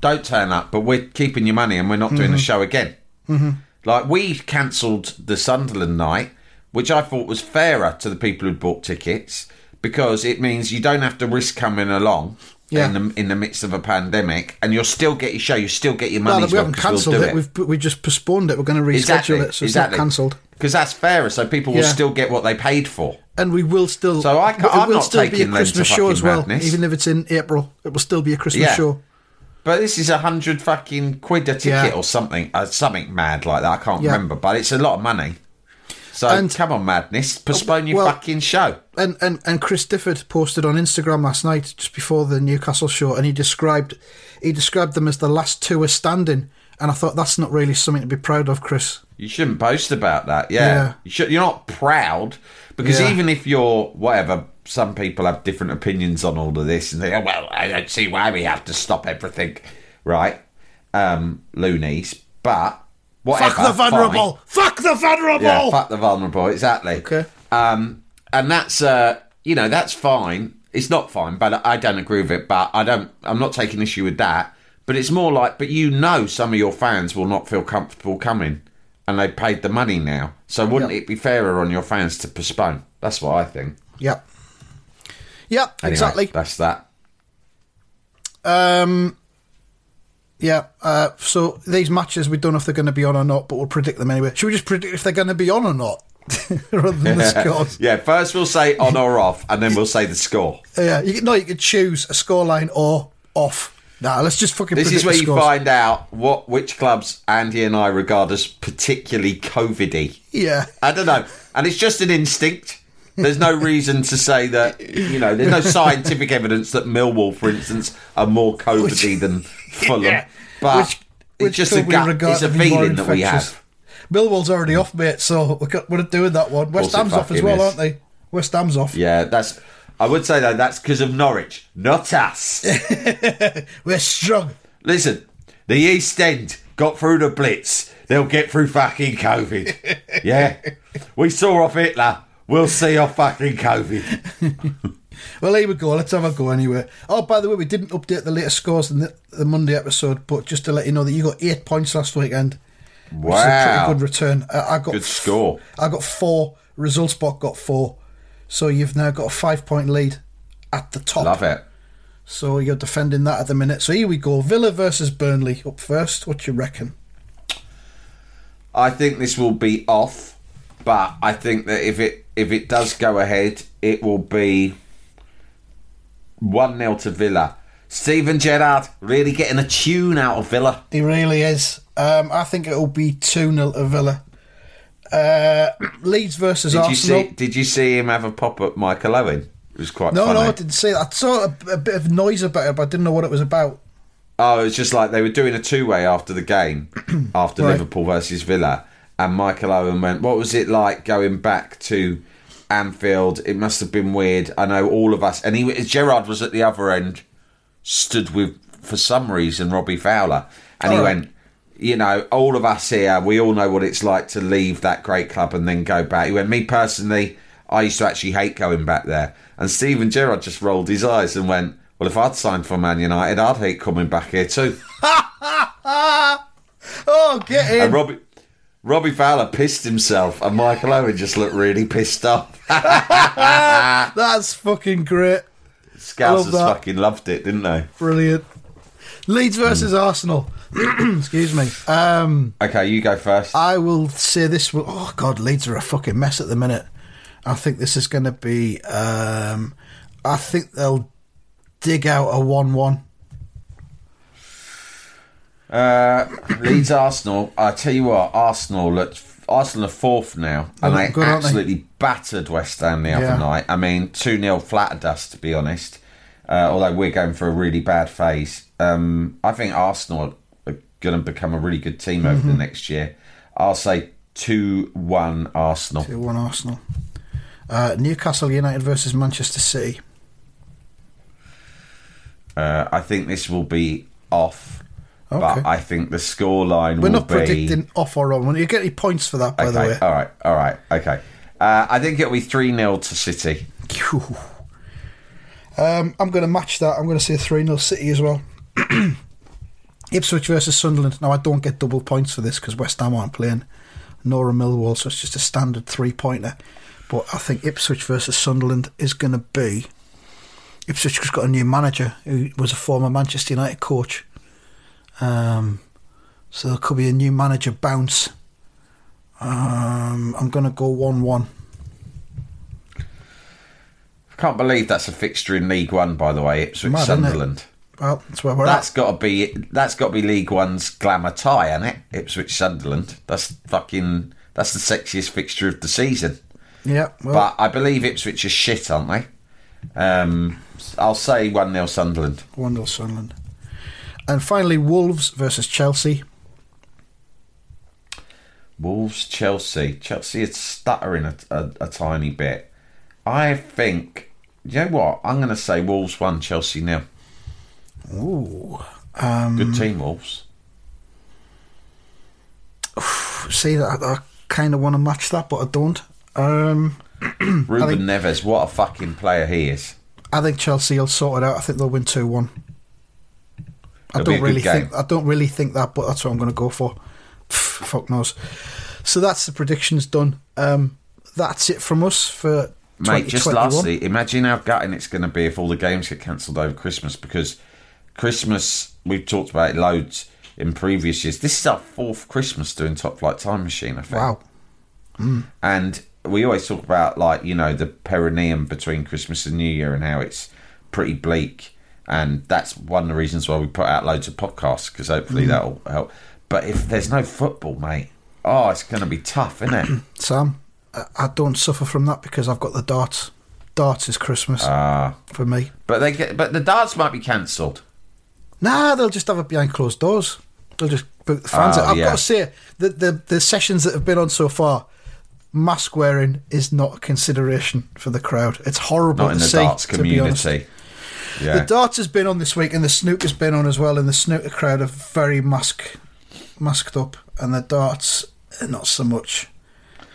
don't turn up, but we're keeping your money and we're not doing the show again. Mm-hmm. Like we cancelled the Sunderland night, which I thought was fairer to the people who bought tickets because it means you don't have to risk coming along. Yeah. In the in the midst of a pandemic, and you'll still get your show, you still get your money. no, we haven't cancelled we'll do it. We've we just postponed it. We're going to reschedule it, so it's not cancelled. Because that's fairer, so people will Yeah. still get what they paid for. And we will still. So I ca- it I'm will not still be a taking them to Christmas show as well, madness. even if it's in April. It will still be a Christmas Yeah. show. But this is a hundred fucking quid a ticket Yeah. or something, uh, something mad like that. I can't remember, but it's a lot of money. So And- come on, madness, postpone your well- fucking show. And, and and Chris Difford posted on Instagram last night, just before the Newcastle show, and he described he described them as the last two are standing. And I thought that's not really something to be proud of, Chris. You shouldn't boast about that. Yeah, Yeah. You should, you're not proud because Yeah. even if you're whatever, some people have different opinions on all of this, and they go, "Well, I don't see why we have to stop everything." Right, um, loonies, but whatever. Fuck the vulnerable! Fuck the vulnerable! Yeah, fuck the vulnerable. Exactly. Okay. Um, and that's uh, you know that's fine. It's not fine, but I don't agree with it. But I don't. I'm not taking issue with that. But it's more like, but you know, some of your fans will not feel comfortable coming, and they paid the money now. So wouldn't Yep. it be fairer on your fans to postpone? That's what I think. Yep. Yep, Anyway, exactly. That's that. Um, yeah. Uh, so these matches, we don't know if they're going to be on or not, but we'll predict them anyway. Should we just predict if they're going to be on or not, <laughs> rather than the <laughs> scores? Yeah. First, we'll say on or off, and then we'll say the score. Yeah. You can, no, you could choose a scoreline or off. Nah, let's just fucking. This is where you scores. find out what which clubs Andy and I regard as particularly COVIDy. Yeah. I don't know. And it's just an instinct. There's no reason to say that, you know, there's no scientific evidence that Millwall, for instance, are more COVIDy than Fulham. But Which which it's just a gut, regard it's a to be more feeling that we have. Millwall's already off, mate, so we're, we're doing that one. West Ham's off as well, is. aren't they? West Ham's off. Yeah, that's. I would say though that's because of Norwich, not us. <laughs> We're strong. Listen, the East End got through the Blitz. They'll get through fucking COVID. <laughs> Yeah, we saw off Hitler. We'll see off fucking COVID. <laughs> Well, here we go. Let's have a go anyway. Oh, by the way, we didn't update the latest scores in the, the Monday episode, but just to let you know that you got eight points last weekend. Which is a Wow, good return. I, I got Good score. I got four. Results bot got four. So you've now got a five point lead at the top. Love it. So you're defending that at the minute. So here we go. Villa versus Burnley up first. What you reckon? I think this will be off, but I think that if it if it does go ahead, it will be one 0 to Villa. Steven Gerrard really getting a tune out of Villa. He really is. Um, I think it'll be 2 0 to Villa. Uh, Leeds versus Did you see? Did you see him have a pop at Michael Owen? It was quite no, funny. no, I didn't see that. I saw a, a bit of noise about it, but I didn't know what it was about. Oh, it was just like they were doing a two way after the game, <clears throat> after Right. Liverpool versus Villa. And Michael Owen went, What was it like going back to Anfield? It must have been weird. I know all of us. And he, Gerrard was at the other end, stood with, for some reason, Robbie Fowler. And he went, You know, all of us here, we all know what it's like to leave that great club and then go back. He went, Me personally, I used to actually hate going back there. And Steven Gerrard just rolled his eyes and went, Well, if I'd signed for Man United, I'd hate coming back here too. <laughs> Oh, get in. And Robbie Robbie Fowler pissed himself, and Michael Owen just looked really pissed off. <laughs> That's fucking great. Scousers that. fucking loved it, didn't they? Brilliant. Leeds versus Arsenal. <clears throat> Excuse me. Um, Okay, you go first. I will say this will. Oh God, Leeds are a fucking mess at the minute. I think this is going to be. Um, I think they'll dig out a one-one. Uh, Leeds Arsenal. I tell you what, Arsenal looked. Arsenal are fourth now, and they good, aren't they? absolutely battered West Ham the other Yeah. night. I mean, two 0 flattered us, to be honest. Uh, although we're going for a really bad phase, um, I think Arsenal are going to become a really good team over Mm-hmm. the next year. I'll say two one Arsenal. Two-one Arsenal. Uh, Newcastle United versus Manchester City. Uh, I think this will be off, Okay. but I think the scoreline will be We're not be. predicting off or on. You get any points for that, by the way? All right, all right, okay. Uh, I think it'll be three 0 to City. Um, I'm going to match that. I'm going to say 3 0 City as well. <clears throat> Ipswich versus Sunderland. Now, I don't get double points for this because West Ham aren't playing. Nor a Millwall, so it's just a standard three pointer. But I think Ipswich versus Sunderland is going to be. Ipswich has got a new manager who was a former Manchester United coach. Um, so there could be a new manager bounce. Um, I'm going to go 1 1. I can't believe that's a fixture in League One, by the way. Ipswich Mad. Sunderland. Well, that's where we're That's at. got to be that's got to be League One's glamour tie, isn't it? Ipswich Sunderland. That's fucking that's the sexiest fixture of the season. Yeah, well, But I believe Ipswich are shit, aren't they? Um, I'll say one 0 Sunderland. 1 0 Sunderland. And finally, Wolves versus Chelsea. Wolves, Chelsea. Chelsea is stuttering a, a, a tiny bit. I think. You know what? I'm going to say Wolves one, Chelsea nil. Ooh. Um, Good team, Wolves. See, I, I kind of want to match that, but I don't. Um, Ruben think- Neves, what a fucking player he is. I think Chelsea will sort it out. I think they'll win 2 1. I It'll don't really think I don't really think that, but that's what I'm going to go for. Pff, fuck knows. So that's the predictions done. Um, that's it from us for Mate, just lastly, imagine how gutting it's going to be if all the games get cancelled over Christmas because Christmas, we've talked about it loads in previous years. This is our fourth Christmas doing Top Flight Time Machine, I think. Wow. And we always talk about, like, you know, the perineum between Christmas and New Year and how it's pretty bleak. And that's one of the reasons why we put out loads of podcasts because hopefully Mm. that'll help. But if there's no football, mate, oh, it's going to be tough, isn't it? <clears throat> Sam, I, don't suffer from that because I've got the darts. Darts is Christmas Ah. for me. but they get, but the darts might be cancelled. Nah, they'll just have it behind closed doors. They'll just boot the fans out. I've yeah. got to say, the, the, the sessions that have been on so far, mask wearing is not a consideration for the crowd. It's horrible Not in to the see, darts to community. The Yeah. darts has been on this week, and the snooker's been on as well. And the snooker crowd are very mask masked up, and the darts uh, not so much.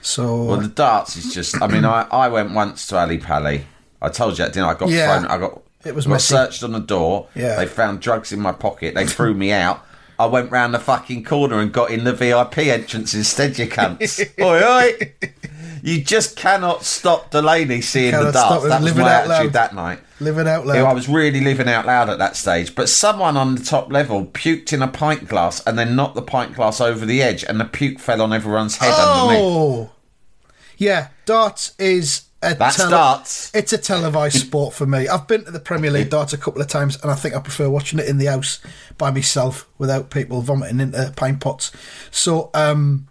So Well, the darts is just. I mean, I, <clears throat> I went once to Ali Pali. I told you that, didn't I? I got Yeah. thrown. I got. It was I got searched on the door. Yeah. They found drugs in my pocket. They threw me out. I went round the fucking corner and got in the VIP entrance instead. You cunts. <laughs> oi, oi. You just cannot stop Delaney seeing the darts. That was my attitude loud. that night. living out loud. Yeah, I was really living out loud at that stage. But someone on the top level puked in a pint glass and then knocked the pint glass over the edge, and the puke fell on everyone's head underneath. oh, yeah. Darts is a That's darts. It's a televised <laughs> sport for me. I've been to the Premier League darts a couple of times, and I think I prefer watching it in the house by myself without people vomiting into pint pots. So, um,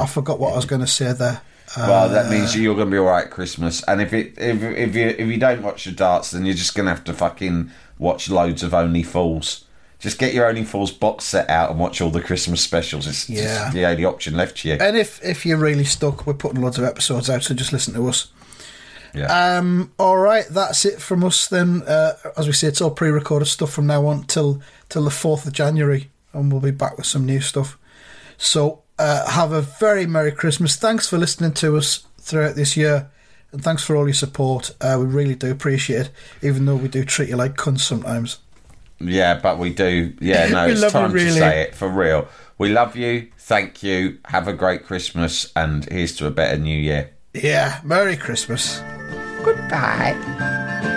I forgot what I was going to say there. Well, that means you're going to be all right at Christmas. And if it if if you if you don't watch the darts, then you're just going to have to fucking watch loads of Only Fools. Just get your Only Fools box set out and watch all the Christmas specials. It's Yeah. just the only option left to you. And if if you're really stuck, we're putting loads of episodes out, so just listen to us. Yeah. Um, all right, that's it from us then. Uh, as we say, it's all pre-recorded stuff from now on till till the fourth of January, and we'll be back with some new stuff. So uh, have a very merry Christmas. Thanks for listening to us throughout this year, and thanks for all your support. Uh, we really do appreciate it, even though we do treat you like cunts sometimes. Yeah, but we do. Yeah, <laughs> no, it's love you, time really. to say it for real. We love you. Thank you. Have a great Christmas, and here's to a better New Year. Yeah, Merry Christmas. Goodbye.